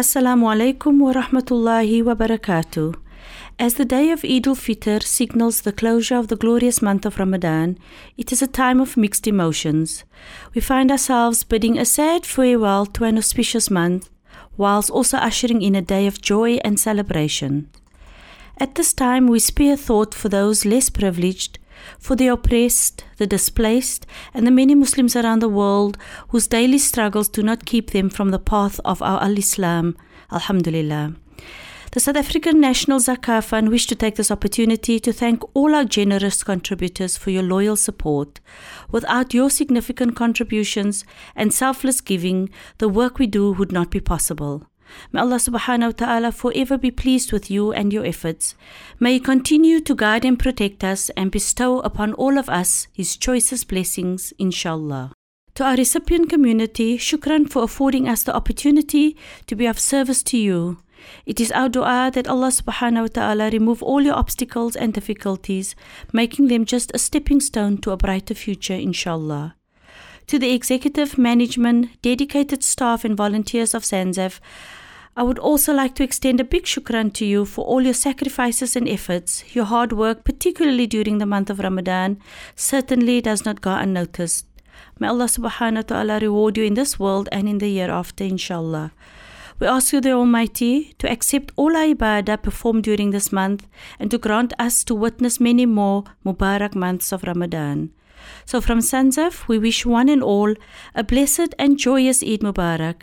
Assalamu alaikum wa rahmatullahi wa barakatuh. As the day of Eid al Fitr signals the closure of the glorious month of Ramadan, it is a time of mixed emotions. We find ourselves bidding a sad farewell to an auspicious month, whilst also ushering in a day of joy and celebration. At this time, we spare thought for those less privileged, for the oppressed, the displaced, and the many Muslims around the world whose daily struggles do not keep them from the path of our Al Islam. Alhamdulillah. The South African National Zakah Fund wish to take this opportunity to thank all our generous contributors for your loyal support. Without your significant contributions and selfless giving, the work we do would not be possible. May Allah subhanahu wa ta'ala forever be pleased with you and your efforts. May He continue to guide and protect us and bestow upon all of us His choicest blessings, inshallah. To our recipient community, shukran for affording us the opportunity to be of service to you. It is our dua that Allah subhanahu wa ta'ala remove all your obstacles and difficulties, making them just a stepping stone to a brighter future, inshallah. To the executive, management, dedicated staff, and volunteers of SANZAF, I would also like to extend a big shukran to you for all your sacrifices and efforts. Your hard work, particularly during the month of Ramadan, certainly does not go unnoticed. May Allah subhanahu wa ta'ala reward you in this world and in the year after, inshallah. We ask you, the Almighty, to accept all our ibadah performed during this month and to grant us to witness many more Mubarak months of Ramadan. So from SANZAF, we wish one and all a blessed and joyous Eid Mubarak.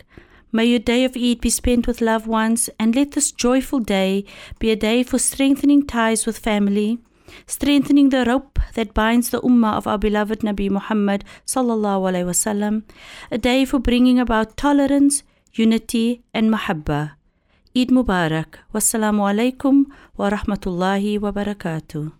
May your day of Eid be spent with loved ones and let this joyful day be a day for strengthening ties with family, strengthening the rope that binds the ummah of our beloved Nabi Muhammad sallallahu alaihi wasallam, a day for bringing about tolerance, unity and mahabba. Eid Mubarak. Wassalamu alaikum wa rahmatullahi wa barakatuh.